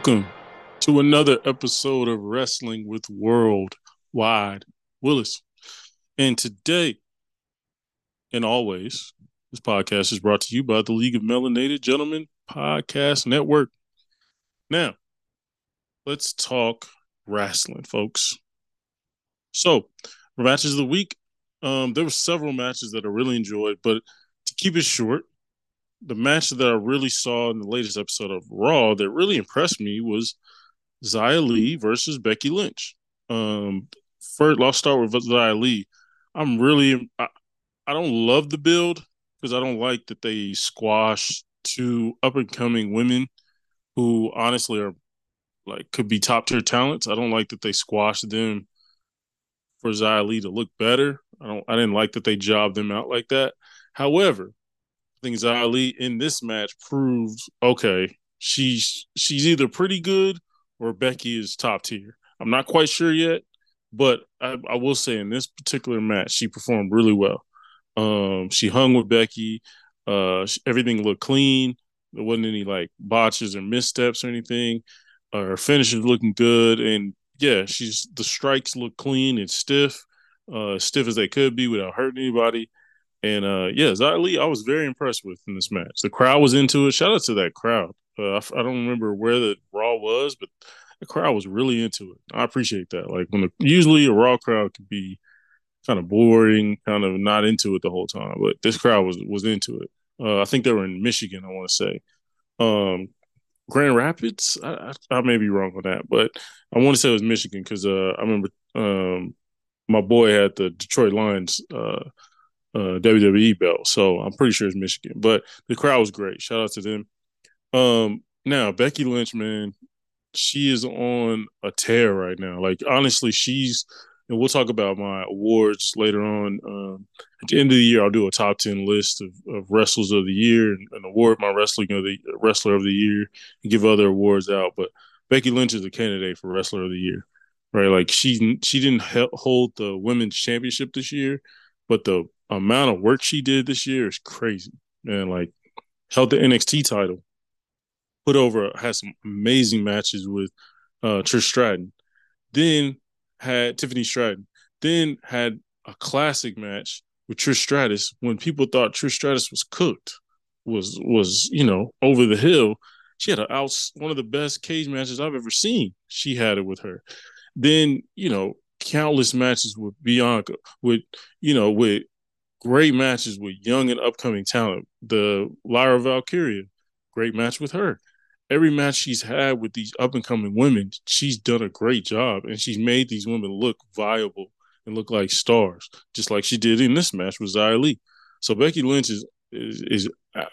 Welcome to another episode of Wrestling with Worldwide Willis. And today, and always, this podcast is brought to you by the League of Melanated Gentlemen Podcast Network. Now, let's talk wrestling, folks. So, matches of the week, um, there were several matches that I really enjoyed, but to keep it short, the match that I really saw in the latest episode of Raw that really impressed me was Xia Li versus Becky Lynch. Um, first, I'll start with Xia Li. I'm really, I, I don't love the build because I don't like that they squash two up and coming women who honestly are like could be top tier talents. I don't like that they squash them for Xia Li to look better. I don't. I didn't like that they jobbed them out like that. However, I think Xia in this match proved okay. She's she's either pretty good or Becky is top tier. I'm not quite sure yet, but I, I will say in this particular match she performed really well. Um, she hung with Becky. Uh, she, everything looked clean. There wasn't any like botches or missteps or anything. Uh, her finish is looking good, and yeah, she's the strikes look clean and stiff, uh, stiff as they could be without hurting anybody. And uh, yeah, Xia Li, I was very impressed with in this match. The crowd was into it. Shout out to that crowd. Uh, I, don't remember where the Raw was, but the crowd was really into it. I appreciate that. Like when the, usually a Raw crowd could be kind of boring, kind of not into it the whole time, but this crowd was was into it. Uh, I think they were in Michigan. I want to say. Um, Grand Rapids. I, I, I, may be wrong on that, but I want to say it was Michigan because uh, I remember um, my boy had the Detroit Lions uh, WWE belt. So I'm pretty sure it's Michigan. But the crowd was great. Shout out to them. Um, now Becky Lynch, man, she is on a tear right now. Like honestly, she's and we'll talk about my awards later on. Um, at the end of the year, I'll do a top ten list of, of wrestlers of the year and, and award my wrestling of the wrestler of the year and give other awards out. But Becky Lynch is a candidate for wrestler of the year, right? Like she she didn't hold the women's championship this year, but the amount of work she did this year is crazy. Man, like held the NXT title, put over had some amazing matches with uh Trish Stratton, then had Tiffany Stratton, then had a classic match with Trish Stratus when people thought Trish Stratus was cooked, was was you know over the hill. She had a out one of the best cage matches I've ever seen. She had it with her. Then you know countless matches with Bianca, with you know with great matches with young and upcoming talent. The Lyra Valkyria, great match with her. Every match she's had with these up and coming women, she's done a great job and she's made these women look viable and look like stars, just like she did in this match with Xia Li. So Becky Lynch is is, is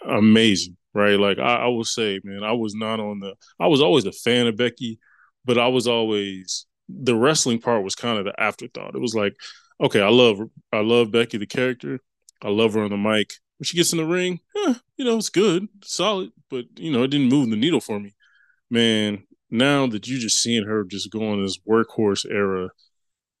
amazing, right? Like I, I will say, man, I was not on the. I was always a fan of Becky, but I was always the wrestling part was kind of the afterthought. It was like, okay, I love I love Becky the character. I love her on the mic. When she gets in the ring, eh, you know, it's good, solid, but you know, it didn't move the needle for me. Man, now that you just seeing her just go on this workhorse era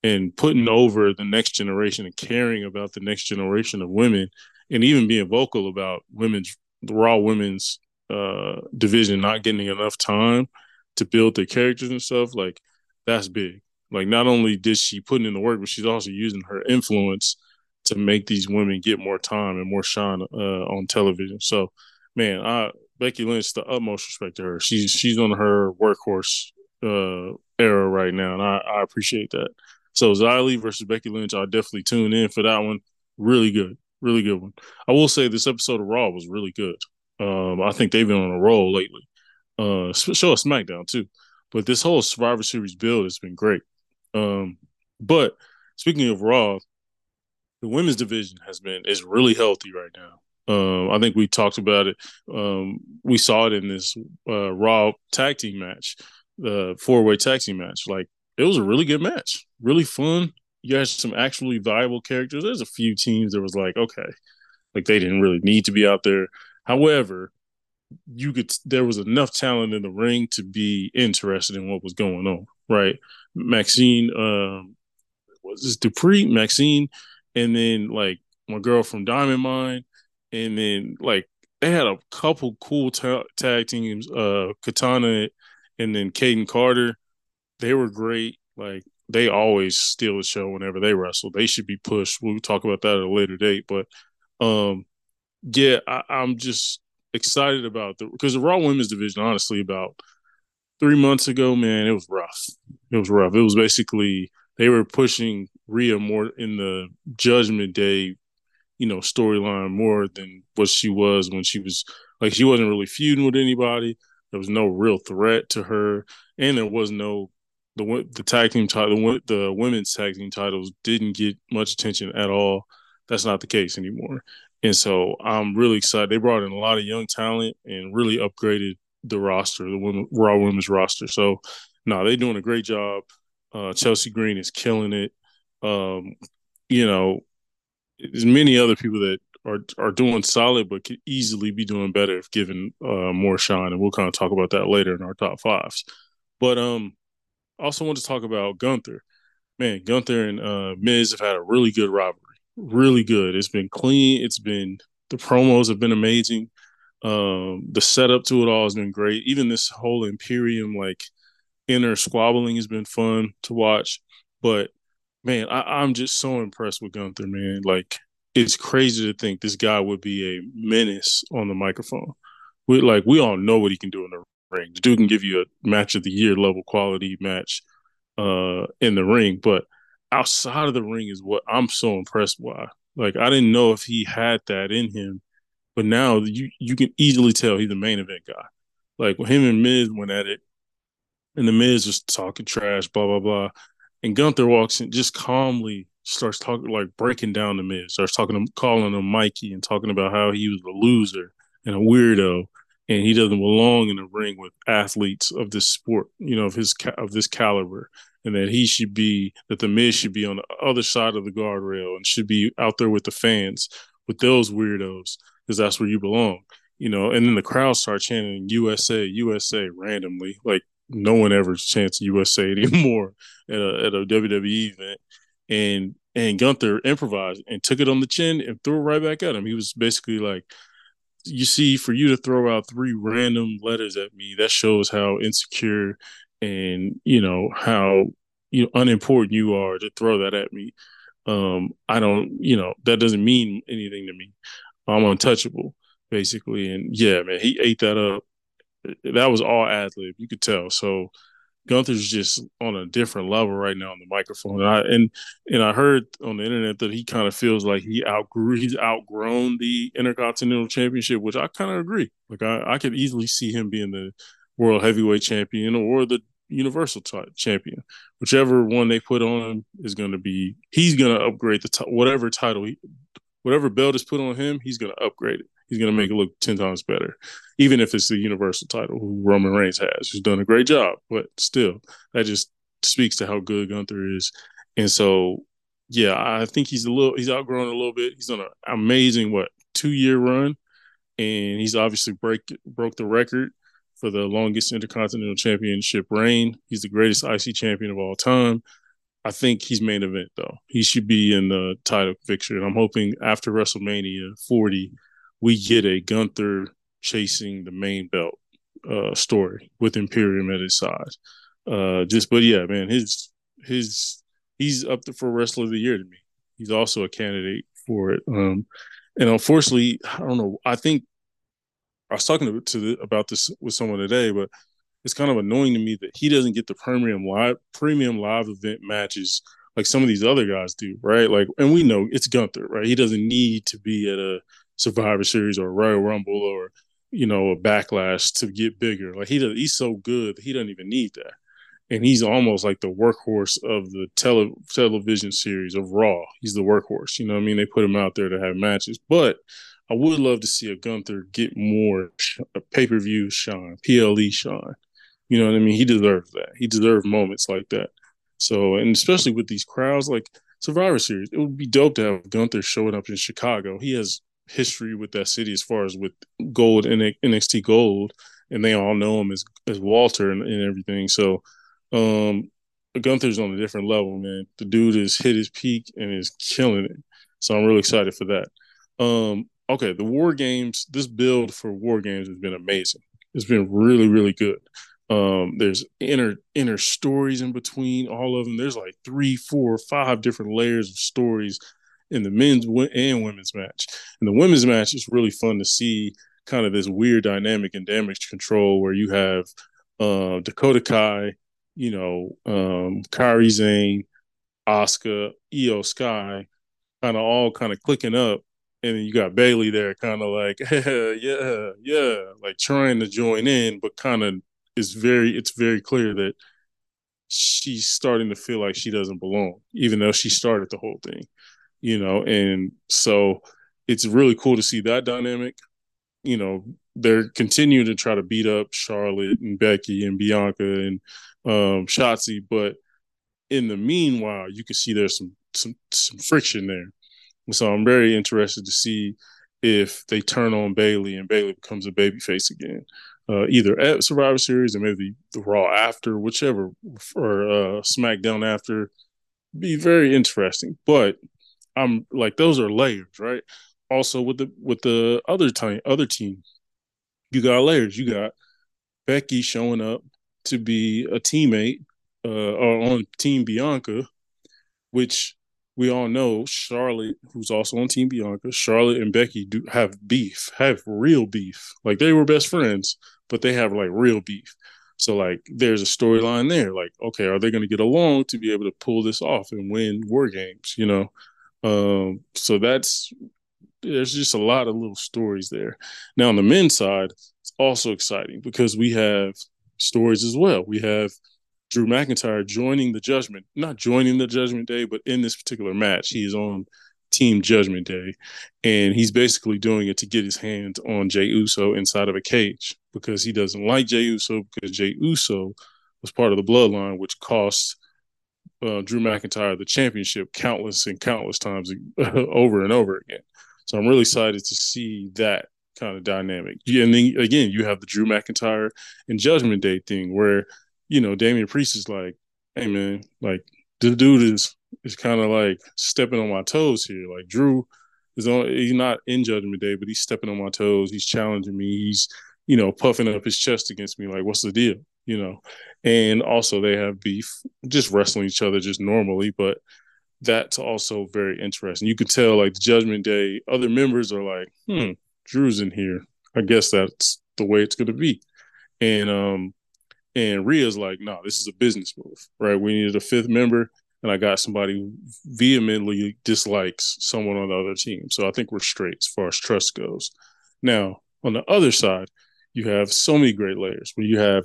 and putting over the next generation and caring about the next generation of women and even being vocal about women's raw women's uh division not getting enough time to build their characters and stuff like that's big like not only did she put in the work, but she's also using her influence to make these women get more time and more shine uh, on television. So, man, I Becky Lynch, the utmost respect to her. She's she's on her workhorse uh, era right now, and I, I appreciate that. So Xia versus Becky Lynch, I definitely tune in for that one. Really good, really good one. I will say this episode of Raw was really good. Um, I think they've been on a roll lately. Uh, show a SmackDown too, but this whole Survivor Series build has been great. Um, but speaking of Raw, the women's division has been is really healthy right now. Um, I think we talked about it. Um, we saw it in this uh, Raw tag team match, the four way tag team match. Like it was a really good match, really fun. You had some actually viable characters. There's a few teams that was like, okay, like they didn't really need to be out there. However, you could there was enough talent in the ring to be interested in what was going on, right? Maxine, um, was this Dupri, Maxine, and then like my girl from Diamond Mine, and then like they had a couple cool ta- tag teams, uh, Katana and then Kayden Carter, they were great. Like they always steal the show whenever they wrestle. They should be pushed. We'll talk about that at a later date. But um, yeah, I, am just excited about the because the Raw Women's Division, honestly, about three months ago, man, it was rough. It was rough. It was basically they were pushing Rhea more in the Judgment Day, you know, storyline more than what she was when she was like she wasn't really feuding with anybody. There was no real threat to her, and there was no the the tag team title, the, the women's tag team titles didn't get much attention at all. That's not the case anymore. And so I'm really excited. They brought in a lot of young talent and really upgraded the roster, the women, Raw Women's roster. So, no, they're doing a great job. Uh, Chelsea Green is killing it. Um, you know, there's many other people that are are doing solid, but could easily be doing better if given uh, more shine. And we'll kind of talk about that later in our top fives. But um, also want to talk about Gunther. Man, Gunther and uh, Miz have had a really good rivalry. Really good. It's been clean. It's been the promos have been amazing. Um, the setup to it all has been great. Even this whole Imperium like inner squabbling has been fun to watch. But man, I, I'm just so impressed with Gunther, man. Like it's crazy to think this guy would be a menace on the microphone. We like we all know what he can do in the ring. The dude can give you a match of the year level quality match uh, in the ring, but outside of the ring is what I'm so impressed by. Like I didn't know if he had that in him, but now you you can easily tell he's the main event guy. Like when him and Miz went at it, and the Miz was talking trash, blah blah blah, and Gunther walks in just calmly starts talking like breaking down the Miz, starts talking to calling him Mikey and talking about how he was a loser and a weirdo and he doesn't belong in the ring with athletes of this sport, you know, of his of this caliber, and that he should be that the Miz should be on the other side of the guardrail and should be out there with the fans with those weirdos because that's where you belong, you know. And then the crowd start chanting USA, USA randomly, like no one ever chants USA anymore at a at a WWE event, and and Gunther improvised and took it on the chin and threw it right back at him. He was basically like you see, for you to throw out three random letters at me, that shows how insecure and you know how you know unimportant you are to throw that at me. Um, I don't, you know, that doesn't mean anything to me. I'm untouchable, basically. And yeah, man, he ate that up. That was all ad lib. You could tell. So Gunther's just on a different level right now on the microphone. And I and and I heard on the internet that he kind of feels like he outgrew he's outgrown the Intercontinental Championship, which I kind of agree. Like I, I could easily see him being the World Heavyweight Champion or the Universal t- Champion, whichever one they put on him is going to be. He's going to upgrade the t- whatever title, he, whatever belt is put on him. He's going to upgrade it he's going to make it look 10 times better, even if it's the universal title, who Roman Reigns has, who's done a great job. But still, that just speaks to how good Gunther is. And so, yeah, I think he's a little, he's outgrown a little bit. He's on an amazing, what, two year run. And he's obviously break broke the record for the longest Intercontinental Championship reign. He's the greatest IC champion of all time. I think he's main event though. He should be in the title picture, and I'm hoping after WrestleMania 40 we get a Gunther chasing the main belt uh, story with Imperium at his side. Uh, just, but yeah, man, his his he's up for wrestler of the year to me. He's also a candidate for it. Um, and unfortunately, I don't know. I think I was talking to, to the, about this with someone today, but it's kind of annoying to me that he doesn't get the premium live premium live event matches like some of these other guys do, right? Like, and we know it's Gunther, right? He doesn't need to be at a Survivor Series or Royal Rumble or you know a Backlash to get bigger. Like he does, he's so good he doesn't even need that, and he's almost like the workhorse of the tele, television series of Raw. He's the workhorse. You know I mean? They put him out there to have matches, but I would love to see a Gunther get more pay per view shine, PLE shine. You know what I mean? He deserves that. He deserves moments like that. So, and especially with these crowds, like Survivor Series, it would be dope to have Gunther showing up in Chicago. He has history with that city as far as with gold and NXT gold, and they all know him as as Walter and, and everything. So um Gunther's on a different level, man. The dude has hit his peak and is killing it. So I'm really excited for that. Um, okay, the war games, this build for war games has been amazing. It's been really, really good. Um, there's inner inner stories in between all of them. There's like three, four, five different layers of stories in the men's and women's match. And the women's match is really fun to see kind of this weird dynamic and damage control where you have uh, Dakota Kai, you know, um, Kairi Sane, Asuka, Iyo Sky, kind of all kind of clicking up. And then you got Bayley there, kind of like, yeah, yeah, like trying to join in, but kind of is very, it's very clear that she's starting to feel like she doesn't belong, even though she started the whole thing, you know. And so it's really cool to see that dynamic. You know, they're continuing to try to beat up Charlotte and Becky and Bianca and um, Shotzi, but in the meanwhile, you can see there's some some some friction there. So I'm very interested to see if they turn on Bayley and Bayley becomes a babyface again, uh, either at Survivor Series or maybe the Raw after, whichever, or uh, SmackDown after. Be very interesting, but I'm like those are layers, right? Also with the with the other time other team, you got layers. You got Becky showing up to be a teammate uh, or on Team Bianca, which we all know Charlotte, who's also on Team Bianca, Charlotte and Becky do have beef, have real beef. Like they were best friends, but they have like real beef. So like there's a storyline there. Like, okay, are they gonna get along to be able to pull this off and win war games, you know? Um, so that's there's just a lot of little stories there. Now on the men's side, it's also exciting because we have stories as well. We have Drew McIntyre joining the Judgment, not joining the Judgment Day, but in this particular match, he is on Team Judgment Day, and he's basically doing it to get his hands on Jey Uso inside of a cage because he doesn't like Jey Uso because Jey Uso was part of the Bloodline, which cost uh, Drew McIntyre the championship countless and countless times over and over again. So I'm really excited to see that kind of dynamic. And then again, you have the Drew McIntyre and Judgment Day thing where you know, Damian Priest is like, hey man, like the dude is is kind of like stepping on my toes here. Like Drew is on he's not in Judgment Day, but he's stepping on my toes. He's challenging me. He's, you know, puffing up his chest against me. Like, what's the deal? You know? And also they have beef, just wrestling each other just normally, but that's also very interesting. You could tell like the Judgment Day, other members are like, hmm, Drew's in here. I guess that's the way it's gonna be. And um and Rhea's like, no, this is a business move, right? We needed a fifth member, and I got somebody who vehemently dislikes someone on the other team. So I think we're straight as far as trust goes. Now, on the other side, you have so many great layers where you have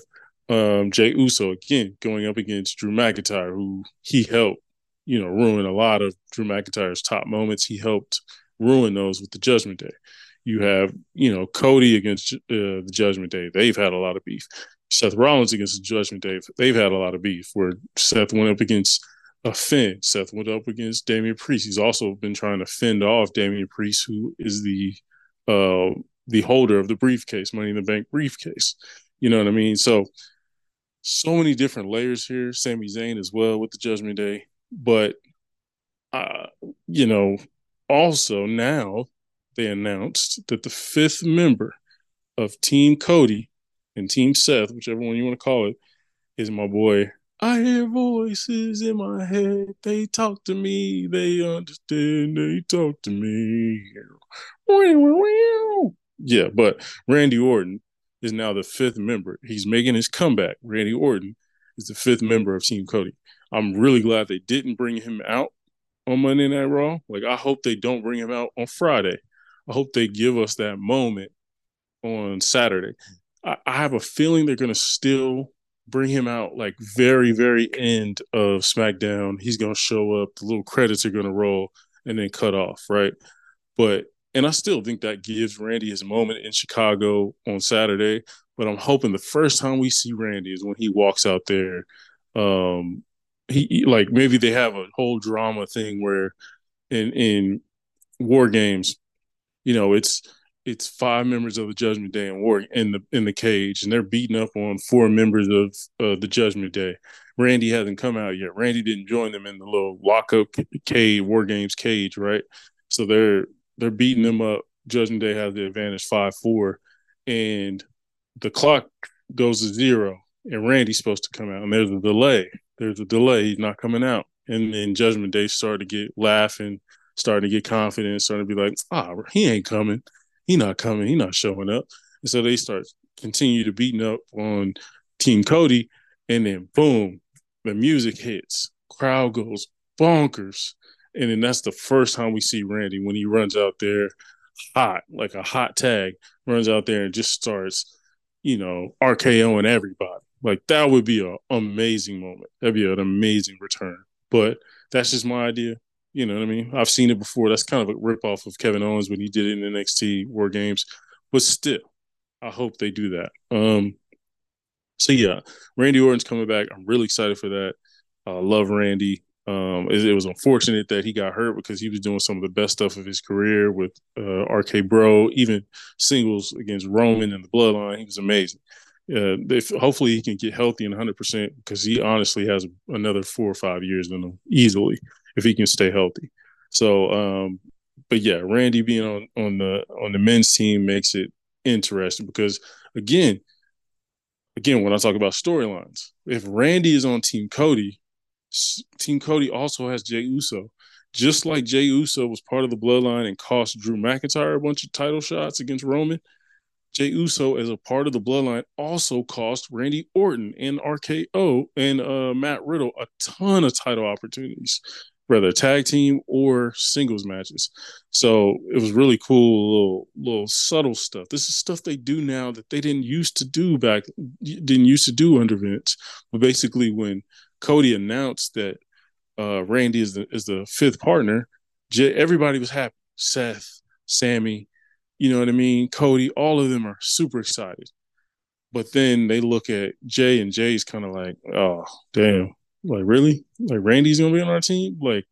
um, Jey Uso again going up against Drew McIntyre, who he helped, you know, ruin a lot of Drew McIntyre's top moments. He helped ruin those with the Judgment Day. You have, you know, Cody against uh, the Judgment Day. They've had a lot of beef. Seth Rollins against the Judgment Day, they've had a lot of beef where Seth went up against a Finn. Seth went up against Damian Priest. He's also been trying to fend off Damian Priest, who is the uh, the holder of the briefcase, Money in the Bank briefcase. You know what I mean? So so many different layers here. Sami Zayn as well with the Judgment Day, but uh, you know, also now they announced that the fifth member of Team Cody and Team Seth, whichever one you want to call it, is my boy. I hear voices in my head. They talk to me. They understand. They talk to me. Yeah, but Randy Orton is now the fifth member. He's making his comeback. Randy Orton is the fifth member of Team Cody. I'm really glad they didn't bring him out on Monday Night Raw. Like, I hope they don't bring him out on Friday. I hope they give us that moment on Saturday I, I have a feeling they're gonna still bring him out like very, very end of SmackDown. He's gonna show up, the little credits are gonna roll, and then cut off, right? But and I still think that gives Randy his moment in Chicago on Saturday. But I'm hoping the first time we see Randy is when he walks out there. Um, he like maybe they have a whole drama thing where in in war games, you know, it's it's five members of the Judgment Day in war in the in the cage, and they're beating up on four members of uh, the Judgment Day. Randy hasn't come out yet. Randy didn't join them in the little lockup cage, war games cage, right? So they're they're beating them up. Judgment Day has the advantage five four, and the clock goes to zero. and Randy's supposed to come out, and there's a delay. There's a delay. He's not coming out, and then Judgment Day started to get laughing, starting to get confident, starting to be like, ah, he ain't coming. He not coming. He not showing up. And so they start continue to beating up on Team Cody, and then boom, the music hits, crowd goes bonkers, and then that's the first time we see Randy when he runs out there hot, like a hot tag, runs out there and just starts, you know, RKOing everybody. Like that would be an amazing moment. That'd be an amazing return. But that's just my idea. You know what I mean? I've seen it before. That's kind of a rip off of Kevin Owens when he did it in the NXT War Games. But still, I hope they do that. Um, so yeah, Randy Orton's coming back. I'm really excited for that. I uh, love Randy. Um, it, it, was unfortunate that he got hurt because he was doing some of the best stuff of his career with uh, RK Bro, even singles against Roman and the Bloodline. He was amazing. Uh, hopefully he can get healthy and 100 percent because he honestly has another four or five years in him easily if he can stay healthy. So, um, but yeah, Randy being on on the on the men's team makes it interesting because again, again when I talk about storylines, if Randy is on Team Cody, Team Cody also has Jey Uso. Just like Jey Uso was part of the bloodline and cost Drew McIntyre a bunch of title shots against Roman, Jey Uso, as a part of the bloodline, also cost Randy Orton and RKO and uh, Matt Riddle a ton of title opportunities, whether tag team or singles matches. So it was really cool, little little subtle stuff. This is stuff they do now that they didn't used to do back, didn't used to do under Vince. But basically, when Cody announced that uh, Randy is the is the fifth partner, J- everybody was happy. Seth, Sami, you know what I mean? Cody, all of them are super excited. But then they look at Jey and Jey's kind of like, oh, damn. Like, really? Like, Randy's to be on our team? Like,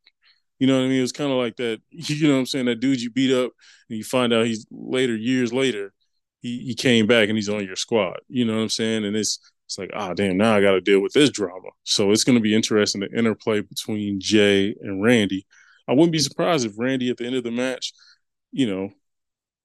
you know what I mean? It's kind of like that, you know what I'm saying? That dude you beat up and you find out he's later, years later, he, he came back and he's on your squad. You know what I'm saying? And it's, it's like, ah, damn, now I got to deal with this drama. So it's going to be interesting the interplay between Jey and Randy. I wouldn't be surprised if Randy at the end of the match, you know,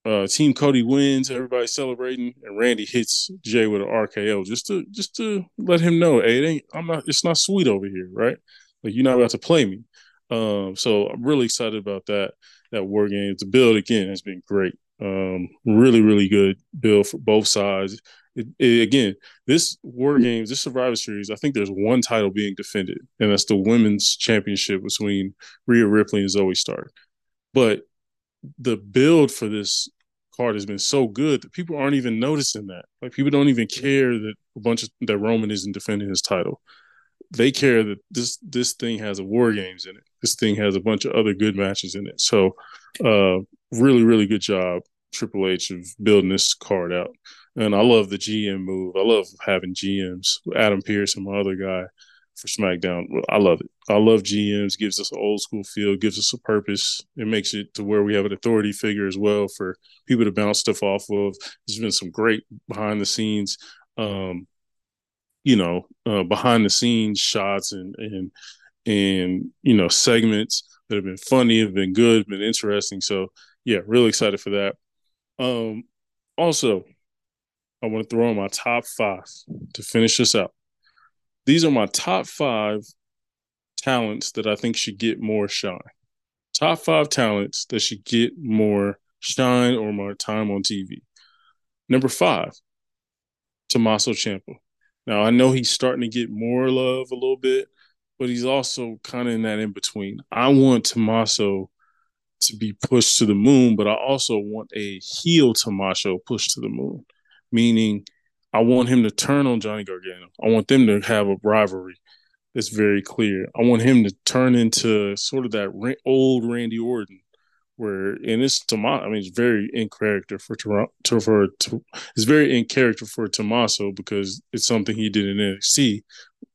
uh, Team Cody wins, everybody's celebrating, and Randy hits Jey with an RKO just to just to let him know, hey, it ain't I'm not it's not sweet over here, right? Like you're not about to play me. Um, so I'm really excited about that that war game. The build again has been great. Um, really, really good build for both sides it, it, again, this War Games, this Survivor Series, I think there's one title being defended, and that's the women's championship between Rhea Ripley and Zoey Stark. But the build for this card has been so good that people aren't even noticing that. Like people don't even care that a bunch of that Roman isn't defending his title. They care that this this thing has a War Games in it. This thing has a bunch of other good matches in it. So, uh, really, really good job, Triple H, of building this card out. And I love the GM move. I love having GMs. Adam Pearce and my other guy for SmackDown. I love it. I love GMs. Gives us an old school feel. Gives us a purpose. It makes it to where we have an authority figure as well for people to bounce stuff off of. There's been some great behind the scenes, um, you know, uh, behind the scenes shots and and and you know segments that have been funny, have been good, been interesting. So yeah, really excited for that. Um, also, I want to throw in my top five to finish this out. These are my top five talents that I think should get more shine. Top five talents that should get more shine or more time on TV. Number five, Tommaso Ciampa. Now I know he's starting to get more love a little bit, but he's also kind of in that in between. I want Tommaso to be pushed to the moon, but I also want a heel Tommaso pushed to the moon meaning I want him to turn on Johnny Gargano. I want them to have a rivalry that's very clear. I want him to turn into sort of that old Randy Orton, where and it's Tommaso. I mean, it's very in character for Toronto. For it's very in character for Tommaso because it's something he did in NXT.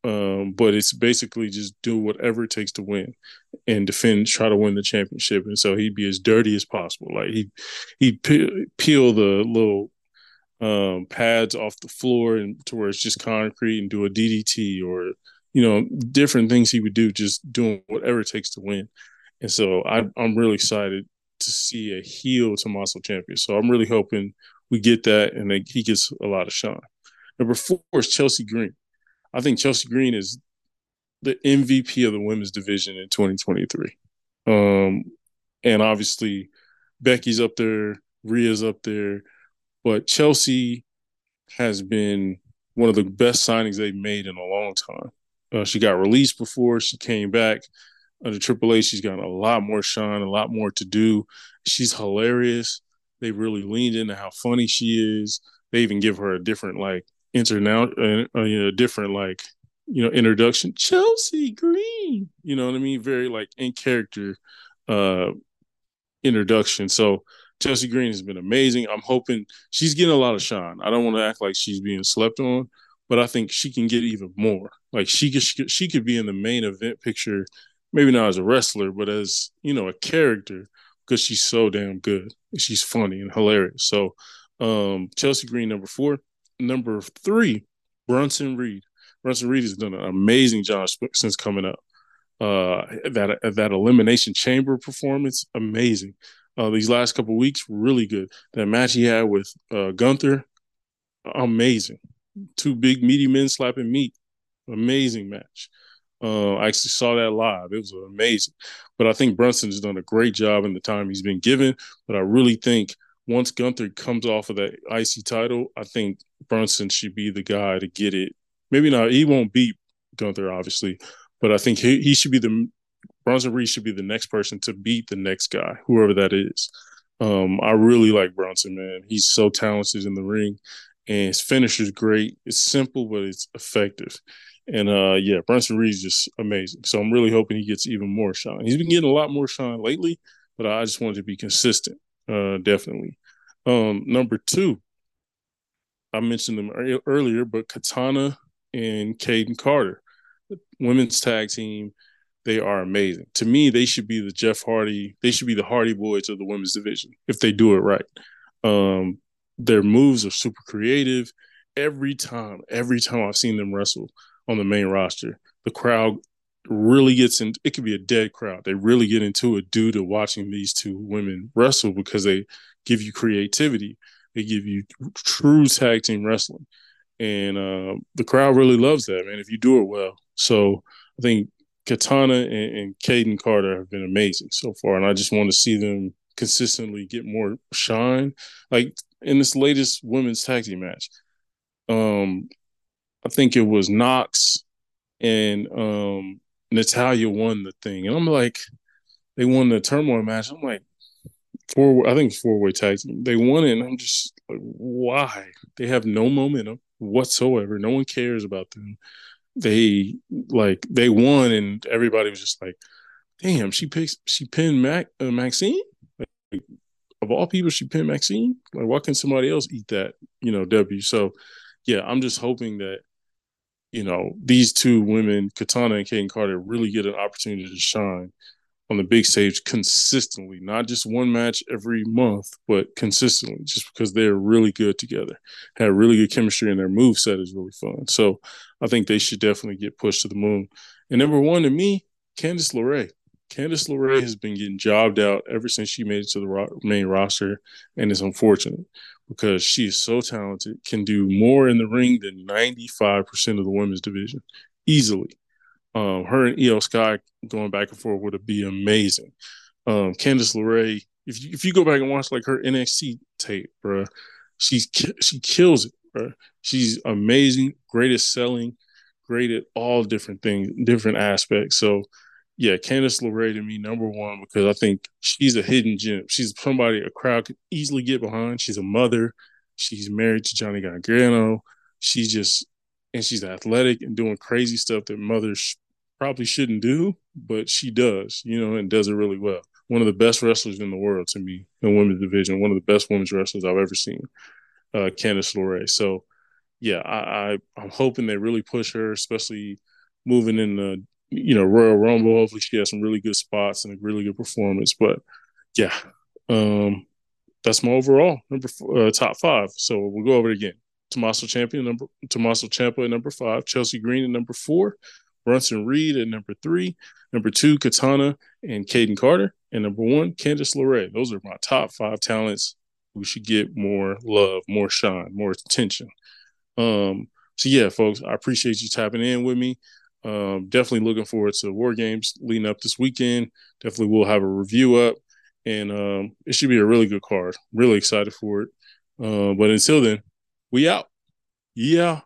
Um, but it's basically just do whatever it takes to win and defend, try to win the championship. And so he'd be as dirty as possible. Like he he peel the little um, pads off the floor and to where it's just concrete and do a DDT or you know different things he would do, just doing whatever it takes to win. And so I, I'm really excited to see a heel Tommaso champion. So I'm really hoping we get that and that he gets a lot of shine. Number four is Chelsea Green. I think Chelsea Green is the MVP of the women's division in 2023. Um, and obviously, Becky's up there, Rhea's up there, but Chelsea has been one of the best signings they've made in a long time. Uh, she got released before she came back under Triple H. She's got a lot more shine, a lot more to do. She's hilarious. They really leaned into how funny she is. They even give her a different like international, uh, uh, you know, different like you know introduction. Chelsea Green, you know what I mean? Very like in character uh introduction. So Chelsea Green has been amazing. I'm hoping she's getting a lot of shine. I don't want to act like she's being slept on, but I think she can get even more. Like she could, she could, she could be in the main event picture, maybe not as a wrestler, but as you know a character because she's so damn good. She's funny and hilarious. So um, Chelsea Green number four, number three, Bronson Reed. Bronson Reed has done an amazing job since coming up. Uh, that that elimination chamber performance, amazing uh, these last couple weeks, really good. That match he had with uh, Gunther, amazing. Two big meaty men slapping meat, amazing match. Uh, I actually saw that live. It was amazing. But I think Bronson's done a great job in the time he's been given. But I really think once Gunther comes off of that IC title, I think Bronson should be the guy to get it. Maybe not. He won't beat Gunther, obviously, but I think he, he should be the Bronson Reed should be the next person to beat the next guy, whoever that is. Um, I really like Bronson, man. He's so talented in the ring, and his finish is great. It's simple, but it's effective. And uh, yeah, Bronson Reed's just amazing. So I'm really hoping he gets even more shine. He's been getting a lot more shine lately, but I just wanted to be consistent. Uh, definitely. Um, number two, I mentioned them earlier, but Katana and Kayden Carter, women's tag team they are amazing. To me, they should be the Jeff Hardy. They should be the Hardy Boys of the women's division if they do it right. Um, their moves are super creative. Every time, every time I've seen them wrestle on the main roster, the crowd really gets in. It could be a dead crowd. They really get into it due to watching these two women wrestle because they give you creativity. They give you true tag team wrestling, and uh, the crowd really loves that man. If you do it well, so I think Katana and, and Kayden Carter have been amazing so far, and I just want to see them consistently get more shine. Like in this latest women's tag team match, um, I think it was Nox and um, Natalya won the thing, and I'm like, they won the turmoil match. I'm like, four. I think four way tag team. They won it, and I'm just like, why? They have no momentum whatsoever. No one cares about them they like they won and everybody was just like damn she picks she pinned Mac uh, Maxine? Like, of all people she pinned Maxine? Like why can somebody else eat that you know W? So yeah I'm just hoping that you know these two women Katana and Kayden Carter really get an opportunity to shine on the big stage consistently, not just one match every month, but consistently, just because they're really good together, have really good chemistry, and their move set is really fun. So I think they should definitely get pushed to the moon. And number one to me, Candice LeRae. Candice LeRae has been getting jobbed out ever since she made it to the ro- main roster, and it's unfortunate because she is so talented, can do more in the ring than 95% of the women's division easily. Um, her and Iyo Sky going back and forth would be amazing. Um, Candice LeRae, if you, if you go back and watch like her NXT tape, bro, she's she kills it, bro. She's amazing, great at selling, great at all different things, different aspects. So, yeah, Candice LeRae to me number one because I think she's a hidden gem. She's somebody a crowd could easily get behind. She's a mother. She's married to Johnny Gargano. She's just and she's athletic and doing crazy stuff that mothers probably shouldn't do, but she does, you know, and does it really well. One of the best wrestlers in the world to me in women's division. One of the best women's wrestlers I've ever seen, uh, Candice LeRae. So, yeah, I, I I'm hoping they really push her, especially moving in the you know Royal Rumble. Hopefully, she has some really good spots and a really good performance. But yeah, um, that's my overall number four, uh, top five. So we'll go over it again. Tommaso Champion number Tommaso Ciampa at number five, Chelsea Green at number four, Bronson Reed at number three, number two, Katana and Kayden Carter, and number one, Candice LeRae. Those are my top five talents who should get more love, more shine, more attention. Um, so yeah, folks, I appreciate you tapping in with me. Um, definitely looking forward to war games leading up this weekend. Definitely we'll have a review up, and um, it should be a really good card. Really excited for it. Uh, but until then, we out. Yeah.